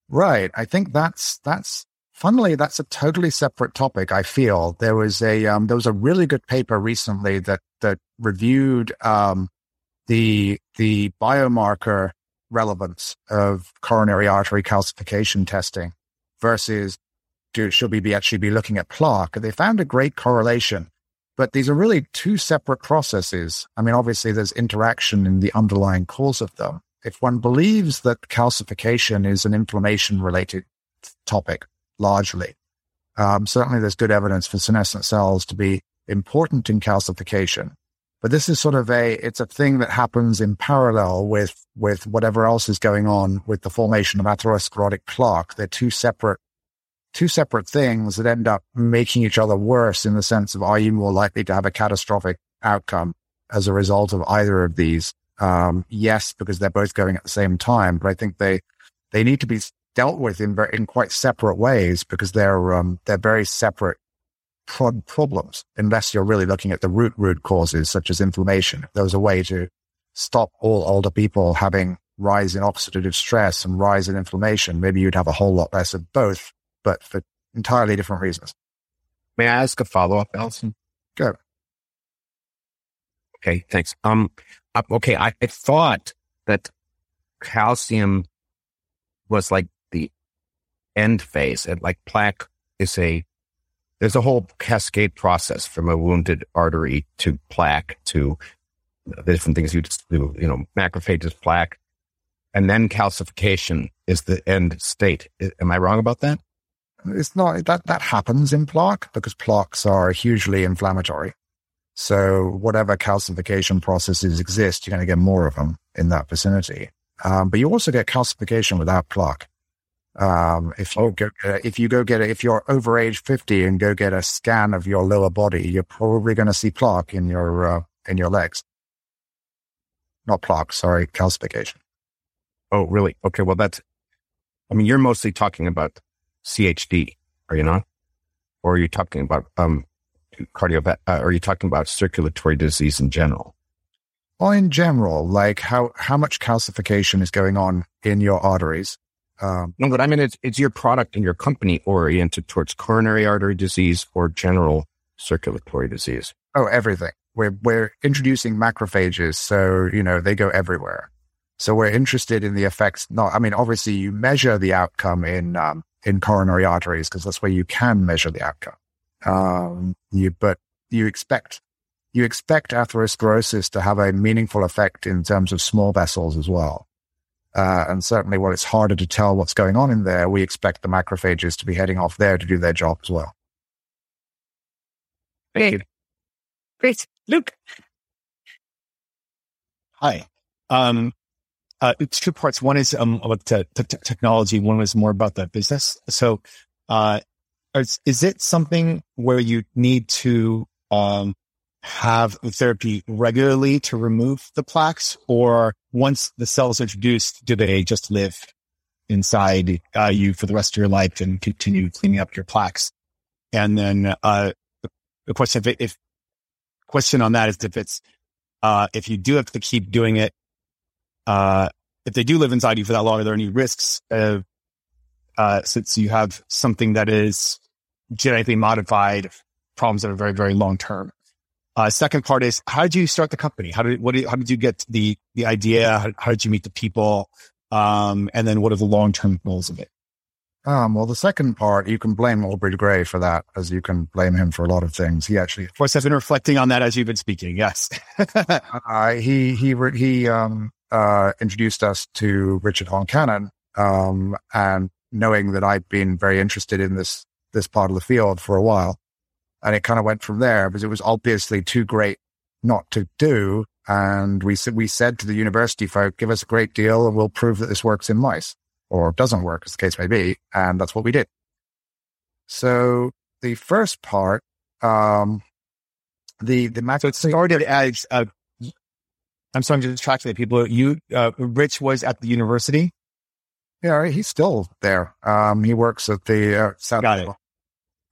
Right. I think that's, that's, funnily, that's a totally separate topic. I feel there was a, um, there was a really good paper recently that, that reviewed, um, the the biomarker relevance of coronary artery calcification testing versus do, should we be actually be looking at plaque? They found a great correlation, but these are really two separate processes. I mean, obviously there's interaction in the underlying cause of them. If one believes that calcification is an inflammation related topic largely, um, certainly there's good evidence for senescent cells to be important in calcification. But this is sort of a, it's a thing that happens in parallel with, with whatever else is going on with the formation of atherosclerotic plaque. They're two separate, two separate things that end up making each other worse in the sense of are you more likely to have a catastrophic outcome as a result of either of these? Um, yes, because they're both going at the same time, but I think they, they need to be dealt with in, in quite separate ways because they're, um, they're very separate pro- problems unless you're really looking at the root root causes such as inflammation. If there was a way to stop all older people having rise in oxidative stress and rise in inflammation, maybe you'd have a whole lot less of both, but for entirely different reasons. May I ask a follow up, Allison? Go. Okay, thanks. Um, okay, I, I thought that calcium was like the end phase, and like plaque is a there's a whole cascade process from a wounded artery to plaque to the different things you do, you know, macrophages, plaque, and then calcification is the end state. Am I wrong about that? It's not that that happens in plaque because plaques are hugely inflammatory. So whatever calcification processes exist, you're going to get more of them in that vicinity. Um, but you also get calcification without plaque. Um, if you go, uh, if you go get it, if you're over age 50 and go get a scan of your lower body, you're probably going to see plaque in your, uh, in your legs. Not plaque, sorry, calcification. Oh, really? Okay. Well, that's, I mean, you're mostly talking about CHD, are you not? Or are you talking about, um, cardio, uh, are you talking about circulatory disease in general? Well, in general, like how, how much calcification is going on in your arteries um, no, but I mean, it's, it's your product and your company oriented towards coronary artery disease or general circulatory disease. Oh, everything. We're, we're introducing macrophages. So, you know, they go everywhere. So we're interested in the effects. Not, I mean, obviously you measure the outcome in, um, in coronary arteries because that's where you can measure the outcome. Um, you, but you expect, you expect atherosclerosis to have a meaningful effect in terms of small vessels as well. Uh, and certainly while it's harder to tell what's going on in there, we expect the macrophages to be heading off there to do their job as well. Thank you. Great. Luke. Hi. Um, uh, two parts. One is um, about the technology. One was more about the business. So, uh, is, is it something where you need to um, have therapy regularly to remove the plaques or once the cells are introduced, do they just live inside uh, you for the rest of your life and continue cleaning up your plaques? And then, uh, the question, if, if question on that is if it's, uh, if you do have to keep doing it, uh, if they do live inside you for that long, are there any risks of, uh, since you have something that is genetically modified problems that are very, very long term? Uh, second part is how did you start the company? How did what did, how did you get the the idea? How, how did you meet the people? Um, and then what are the long term goals of it? Um, well, the second part, you can blame Aubrey de Grey for that, as you can blame him for a lot of things. He actually, of course, I've been reflecting on that as you've been speaking. Yes, uh, he he he um, uh, introduced us to Richard Honkanen, um, and knowing that I'd been very interested in this this part of the field for a while, and it kind of went from there because it was obviously too great not to do. And we said, we said to the university folk, give us a great deal and we'll prove that this works in mice or doesn't work as the case may be. And that's what we did. So the first part, um, the, the max. So it started as, uh, I'm sorry, I'm just tracking the people. You, uh, Rich was at the university. Yeah, he's still there. Um, he works at the uh, South. Got it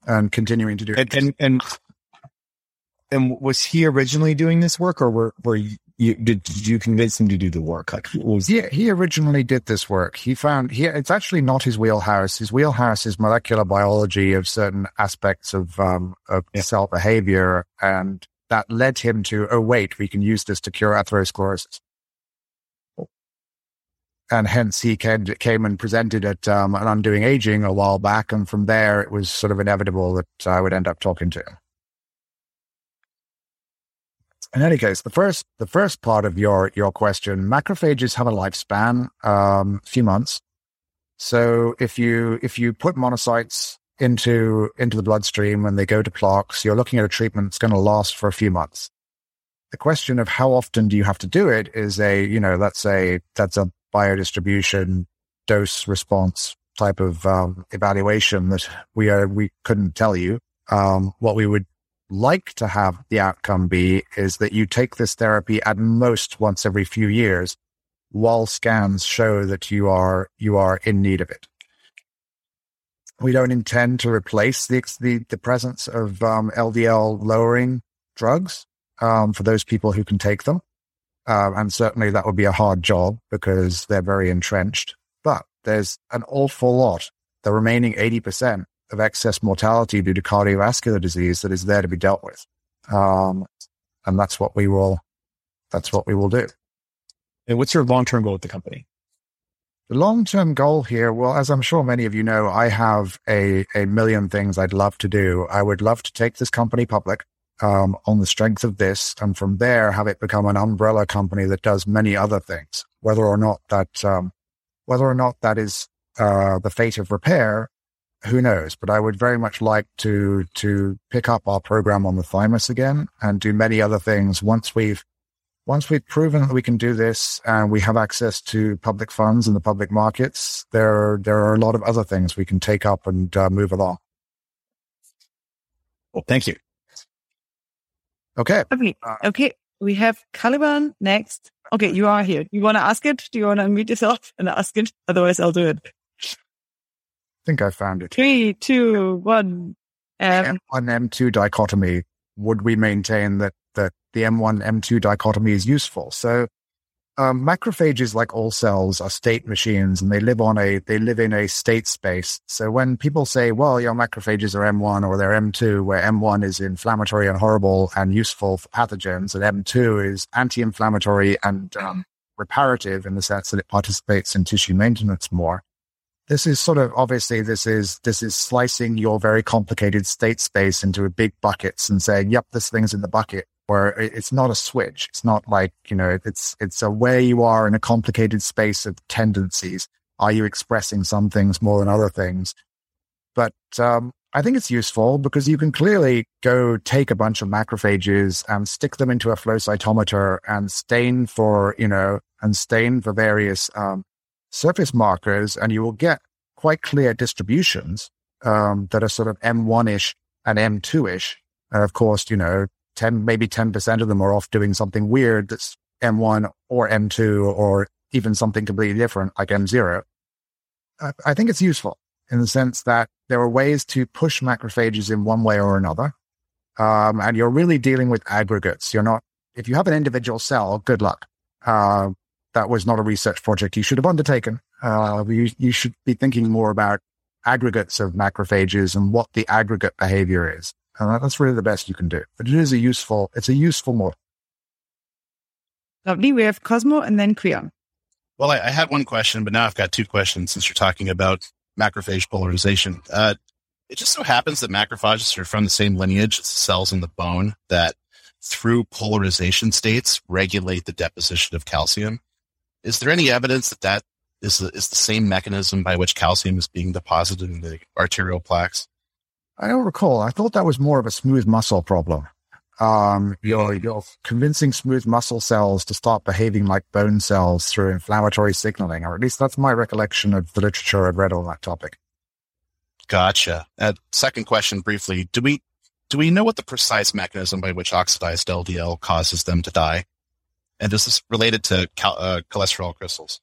and continuing to do it. And, and, and was he originally doing this work or were, were you, you did, did, you convince him to do the work? Like, was- yeah, he originally did this work. He found he, it's actually not his wheelhouse. His wheelhouse is molecular biology of certain aspects of, um, of yeah. cell behavior. And that led him to, oh, wait, we can use this to cure atherosclerosis and hence he came, and presented at um, an Undoing Aging a while back, and from there it was sort of inevitable that I would end up talking to him. In any case, the first the first part of your your question, macrophages have a lifespan, um, a few months. So if you if you put monocytes into into the bloodstream and they go to plaques, you're looking at a treatment that's going to last for a few months. The question of how often do you have to do it is a you know let's say that's a biodistribution dose response type of um, evaluation that we are we couldn't tell you. Um, what we would like to have the outcome be is that you take this therapy at most once every few years, while scans show that you are you are in need of it. We don't intend to replace the the, the presence of um, LDL lowering drugs um, for those people who can take them. Uh, and certainly that would be a hard job because they're very entrenched. But there's an awful lot, the remaining 80% of excess mortality due to cardiovascular disease that is there to be dealt with. Um, and that's what we will, that's what we will do. And what's your long-term goal with the company? The long-term goal here, well, as I'm sure many of you know, I have a, a million things I'd love to do. I would love to take this company public um, on the strength of this, and from there have it become an umbrella company that does many other things. Whether or not that, um, whether or not that is uh, the fate of repair, who knows? But I would very much like to to pick up our program on the thymus again and do many other things once we've once we've proven that we can do this and we have access to public funds in the public markets. There there are a lot of other things we can take up and uh, move along. Well, thank you. Okay. Okay. Uh, okay. We have Caliban next. Okay, you are here. You want to ask it? Do you want to unmute yourself and ask it? Otherwise, I'll do it. I think I found it. Three, two, one. Um, M1, M2 dichotomy. Would we maintain that, that the M1, M2 dichotomy is useful? So um, macrophages, like all cells, are state machines, and they live on a they live in a state space. So when people say, "Well, your macrophages are M1 or they're M2," where M1 is inflammatory and horrible and useful for pathogens, and M2 is anti-inflammatory and um, reparative in the sense that it participates in tissue maintenance more. This is sort of obviously this is this is slicing your very complicated state space into big buckets and saying, "Yep, this thing's in the bucket." where it's not a switch. It's not like, you know, it's, it's a where you are in a complicated space of tendencies. Are you expressing some things more than other things? But, um, I think it's useful because you can clearly go take a bunch of macrophages and stick them into a flow cytometer and stain for, you know, and stain for various, um, surface markers and you will get quite clear distributions, um, that are sort of M1-ish and M2-ish. And of course, you know, 10, maybe 10% of them are off doing something weird that's M1 or M2 or even something completely different like M0. I, I think it's useful in the sense that there are ways to push macrophages in one way or another. Um, and you're really dealing with aggregates. You're not, if you have an individual cell, good luck. Uh, that was not a research project you should have undertaken. Uh, you, you should be thinking more about aggregates of macrophages and what the aggregate behavior is. And that's really the best you can do. But it is a useful, it's a useful model. Lovely. We have Cosmo and then Creon. Well, I, I, had one question, but now I've got two questions since you're talking about macrophage polarization. Uh, it just so happens that macrophages are from the same lineage as cells in the bone that through polarization states regulate the deposition of calcium. Is there any evidence that that is the, is the same mechanism by which calcium is being deposited in the arterial plaques? I don't recall. I thought that was more of a smooth muscle problem. Um, you're, you're convincing smooth muscle cells to start behaving like bone cells through inflammatory signaling, or at least that's my recollection of the literature I've read on that topic. Gotcha. Uh, second question briefly. Do we, do we know what the precise mechanism by which oxidized LDL causes them to die? And this is related to cal- uh, cholesterol crystals?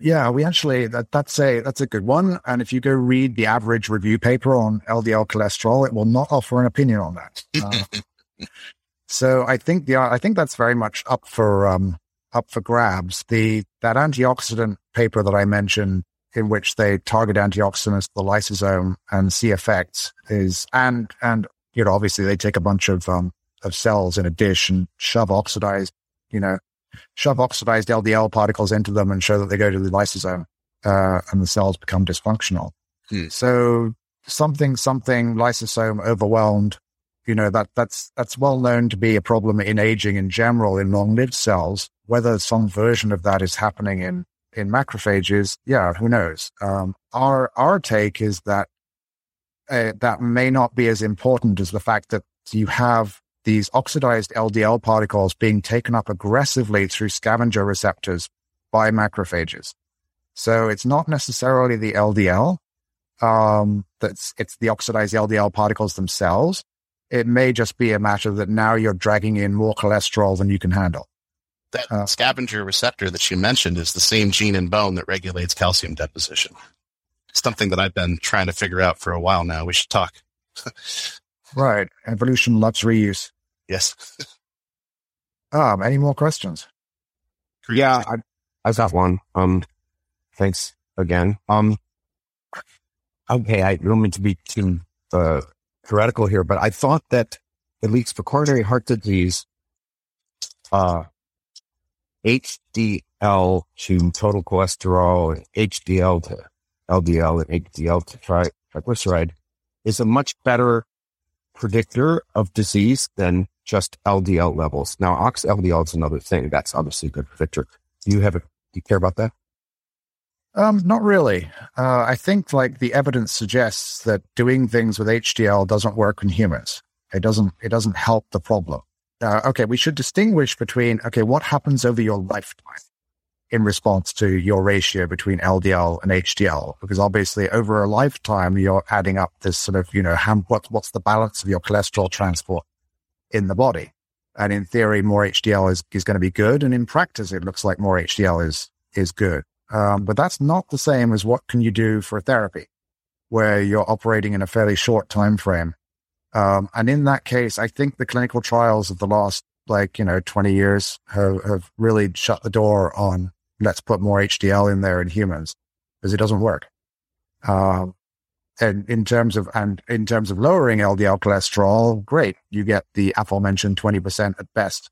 Yeah, we actually that that's a that's a good one. And if you go read the average review paper on LDL cholesterol, it will not offer an opinion on that. Uh, so I think the I think that's very much up for um up for grabs. The that antioxidant paper that I mentioned, in which they target antioxidants the lysosome and see effects, is and and you know obviously they take a bunch of um of cells in a dish and shove oxidized you know shove oxidized LDL particles into them and show that they go to the lysosome, uh, and the cells become dysfunctional. Hmm. So something, something lysosome overwhelmed, you know, that, that's, that's well known to be a problem in aging in general in long lived cells. Whether some version of that is happening in, in macrophages, yeah, who knows? Um, our, our take is that uh, that may not be as important as the fact that you have these oxidized LDL particles being taken up aggressively through scavenger receptors by macrophages. So it's not necessarily the LDL. Um, that's, it's the oxidized LDL particles themselves. It may just be a matter that now you're dragging in more cholesterol than you can handle. That uh, scavenger receptor that you mentioned is the same gene in bone that regulates calcium deposition. Something that I've been trying to figure out for a while now. We should talk. Right. Evolution loves reuse. Yes. um, any more questions? Yeah, I, I've got one. Um, thanks again. Um, okay, I don't mean to be too uh, heretical here, but I thought that at least for coronary heart disease, uh, HDL to total cholesterol and HDL to LDL and HDL to triglyceride is a much better predictor of disease than just LDL levels. Now, ox LDL is another thing. That's obviously a good predictor. Do you have a, do you care about that? Um, not really. Uh, I think like the evidence suggests that doing things with HDL doesn't work in humans. It doesn't. It doesn't help the problem. Uh, okay, we should distinguish between okay, what happens over your lifetime in response to your ratio between LDL and HDL, because obviously over a lifetime you're adding up this sort of you know what, what's the balance of your cholesterol transport in the body, and in theory more HDL is is going to be good, and in practice it looks like more HDL is is good. Um, but that's not the same as what can you do for therapy, where you're operating in a fairly short time frame. Um, and in that case, I think the clinical trials of the last, like, you know, 20 years have, have really shut the door on let's put more HDL in there in humans because it doesn't work. Um, and in terms of, and in terms of lowering LDL cholesterol, great. You get the aforementioned 20% at best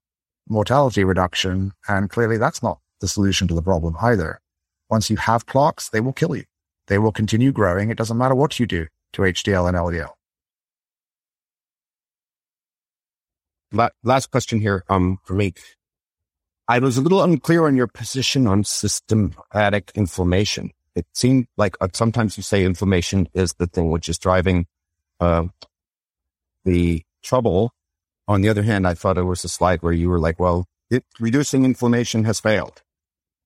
mortality reduction. And clearly that's not the solution to the problem either. Once you have plaques, they will kill you. They will continue growing. It doesn't matter what you do to HDL and LDL. Last question here um, for me. I was a little unclear on your position on systematic inflammation. It seemed like uh, sometimes you say inflammation is the thing which is driving uh, the trouble. On the other hand, I thought it was a slide where you were like, well, it, reducing inflammation has failed.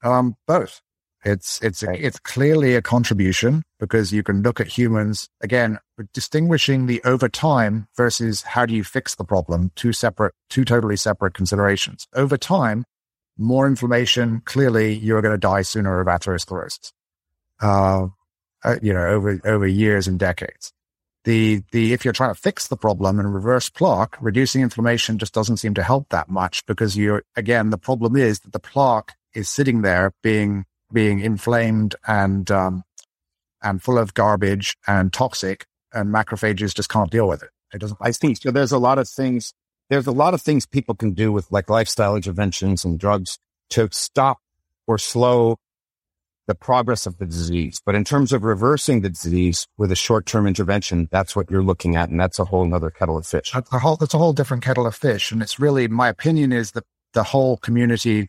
Um, both. It's it's it's clearly a contribution because you can look at humans again, distinguishing the over time versus how do you fix the problem. Two separate, two totally separate considerations. Over time, more inflammation. Clearly, you're going to die sooner of atherosclerosis. Uh, uh, you know, over over years and decades. The the if you're trying to fix the problem and reverse plaque, reducing inflammation just doesn't seem to help that much because you're again the problem is that the plaque is sitting there being being inflamed and um, and full of garbage and toxic, and macrophages just can't deal with it. It doesn't. I see. So there's a lot of things. There's a lot of things people can do with like lifestyle interventions and drugs to stop or slow the progress of the disease. But in terms of reversing the disease with a short-term intervention, that's what you're looking at. And that's a whole other kettle of fish. That's a whole, that's a whole different kettle of fish. And it's really, my opinion is that the whole community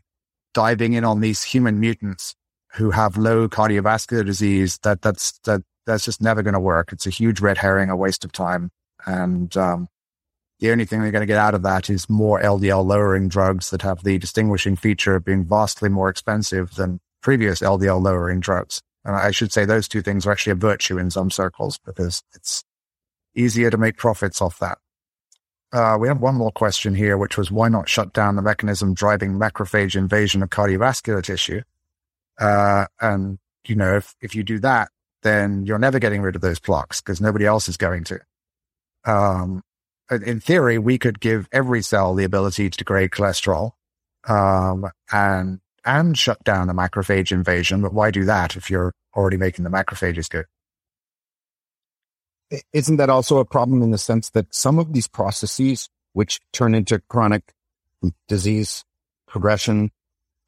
diving in on these human mutants who have low cardiovascular disease, that that's that that's just never going to work. It's a huge red herring, a waste of time, and um, the only thing they're going to get out of that is more LDL lowering drugs that have the distinguishing feature of being vastly more expensive than previous LDL lowering drugs. And I should say those two things are actually a virtue in some circles because it's easier to make profits off that. Uh, we have one more question here, which was why not shut down the mechanism driving macrophage invasion of cardiovascular tissue? Uh, and you know, if, if you do that, then you're never getting rid of those plaques because nobody else is going to. Um, in theory, we could give every cell the ability to degrade cholesterol, um, and, and shut down the macrophage invasion. But why do that if you're already making the macrophages good? Isn't that also a problem in the sense that some of these processes, which turn into chronic disease progression,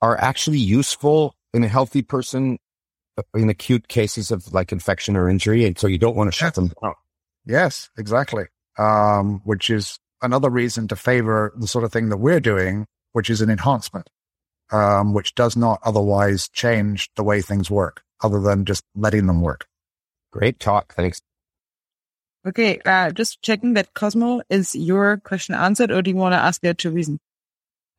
are actually useful in a healthy person uh, in acute cases of like infection or injury. And so you don't want to shut them down. Yes, exactly. Um, which is another reason to favor the sort of thing that we're doing, which is an enhancement, um, which does not otherwise change the way things work other than just letting them work. Great talk. Thanks. Okay. Uh, just checking that Cosmo is your question answered or do you want to ask it to reason?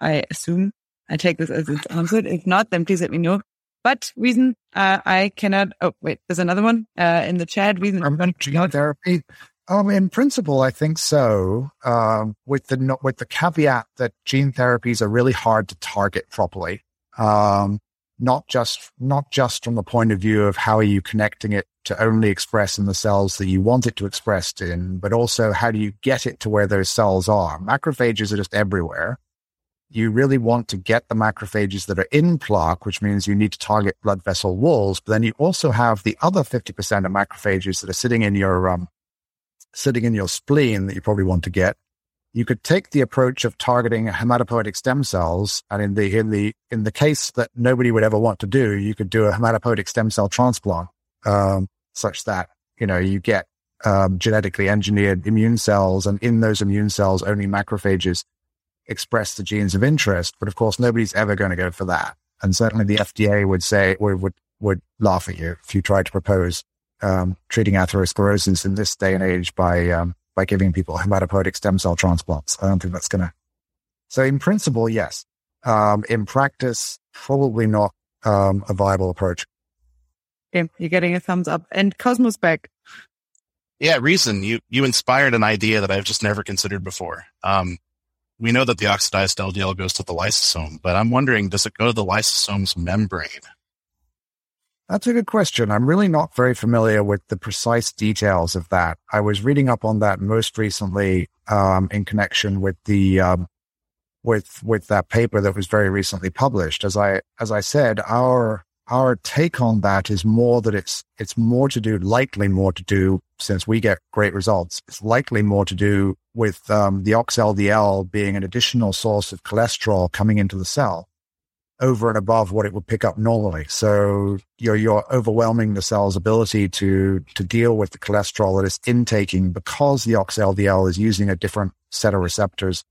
I assume I take this as it's answered. If not, then please let me know. But reason uh, I cannot. Oh wait, there's another one uh, in the chat. Reason I'm going to therapy. Um, in principle, I think so. Um, with the with the caveat that gene therapies are really hard to target properly. Um, not just not just from the point of view of how are you connecting it to only express in the cells that you want it to express in, but also how do you get it to where those cells are? Macrophages are just everywhere you really want to get the macrophages that are in plaque, which means you need to target blood vessel walls. But then you also have the other 50% of macrophages that are sitting in your, um, sitting in your spleen that you probably want to get. You could take the approach of targeting hematopoietic stem cells. And in the, in the, in the case that nobody would ever want to do, you could do a hematopoietic stem cell transplant, um, such that, you know, you get, um, genetically engineered immune cells and in those immune cells, only macrophages express the genes of interest. But of course, nobody's ever going to go for that. And certainly the FDA would say, or would would laugh at you if you tried to propose um, treating atherosclerosis in this day and age by um, by giving people hematopoietic stem cell transplants. I don't think that's going to. So in principle, yes. Um, in practice, probably not um, a viable approach. Okay, you're getting a thumbs up. And Cosmos back. Yeah, reason you you inspired an idea that I've just never considered before. Um, we know that the oxidized LDL goes to the lysosome, but I'm wondering, does it go to the lysosome's membrane? That's a good question. I'm really not very familiar with the precise details of that. I was reading up on that most recently um, in connection with the um, with with that paper that was very recently published. As I as I said, our our take on that is more that it's it's more to do, likely more to do, since we get great results. It's likely more to do with um, the ox-LDL being an additional source of cholesterol coming into the cell over and above what it would pick up normally. So you're you're overwhelming the cell's ability to to deal with the cholesterol that it's intaking because the ox-LDL is using a different set of receptors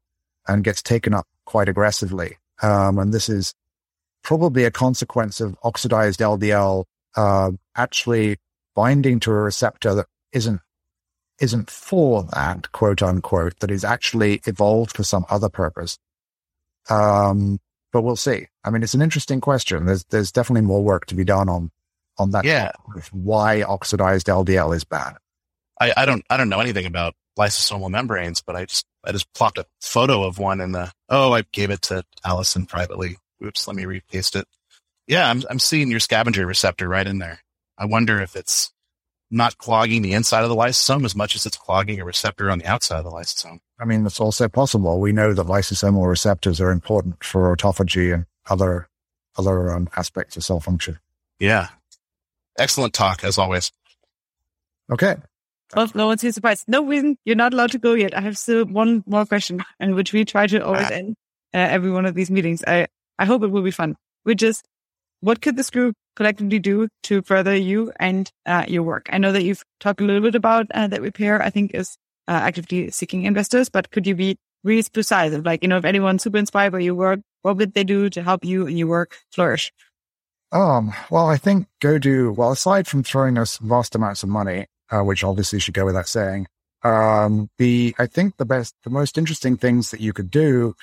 and gets taken up quite aggressively. Um, and this is probably a consequence of oxidized LDL uh, actually binding to a receptor that isn't isn't for that quote unquote that is actually evolved for some other purpose. Um, but we'll see. I mean, it's an interesting question. There's there's definitely more work to be done on on that. Yeah, why oxidized LDL is bad. I, I don't I don't know anything about lysosomal membranes, but I just I just plopped a photo of one in the oh I gave it to Allison privately. Oops, let me repaste it. Yeah, I'm I'm seeing your scavenger receptor right in there. I wonder if it's not clogging the inside of the lysosome as much as it's clogging a receptor on the outside of the lysosome. I mean, that's also possible. We know that lysosomal receptors are important for autophagy and other other um, aspects of cell function. Yeah. Excellent talk, as always. Okay. Well, no one's here surprised. No reason you're not allowed to go yet. I have still one more question, and which we try to always ah. end uh, every one of these meetings. I I hope it will be fun. Which is, what could this group collectively do to further you and uh, your work? I know that you've talked a little bit about uh, that repair. I think is uh, actively seeking investors, but could you be really precise like, you know, if anyone's super inspired by your work, what would they do to help you and your work flourish? Um, well, I think go do, well, aside from throwing us vast amounts of money, uh, which obviously should go without saying, um, the, I think the best, the most interesting things that you could do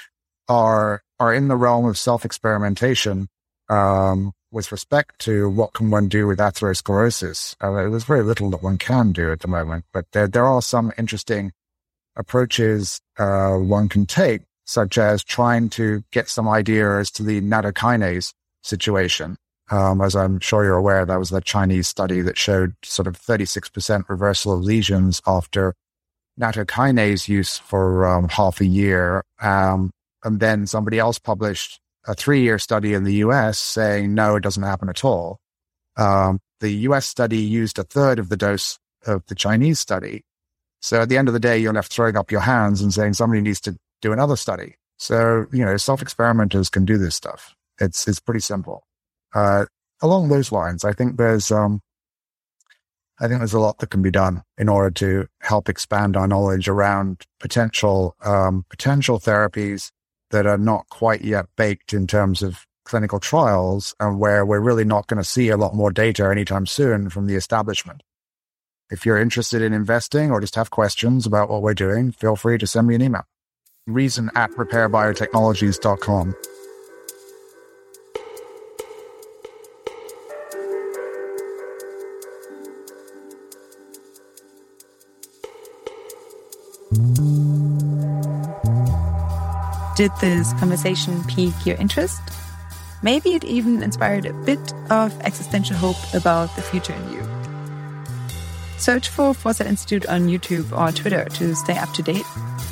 are, are in the realm of self experimentation. Um, with respect to what can one do with atherosclerosis, uh, there's very little that one can do at the moment, but there, there are some interesting approaches uh, one can take, such as trying to get some idea as to the nattokinase situation. Um, as I'm sure you're aware, that was the Chinese study that showed sort of 36% reversal of lesions after nattokinase use for um, half a year. Um, and then somebody else published a three year study in the US saying, no, it doesn't happen at all. Um, the US study used a third of the dose of the Chinese study. So at the end of the day, you're left throwing up your hands and saying somebody needs to do another study. So, you know, self experimenters can do this stuff. It's, it's pretty simple. Uh, along those lines, I think there's, um, I think there's a lot that can be done in order to help expand our knowledge around potential, um, potential therapies that are not quite yet baked in terms of clinical trials and where we're really not going to see a lot more data anytime soon from the establishment. If you're interested in investing or just have questions about what we're doing, feel free to send me an email. Reason at repairbiotechnologies.com. Did this conversation pique your interest? Maybe it even inspired a bit of existential hope about the future in you. Search for Foresight Institute on YouTube or Twitter to stay up to date,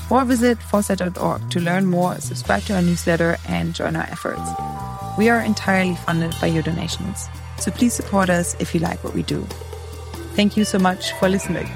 or visit foresight.org to learn more, subscribe to our newsletter, and join our efforts. We are entirely funded by your donations, so please support us if you like what we do. Thank you so much for listening.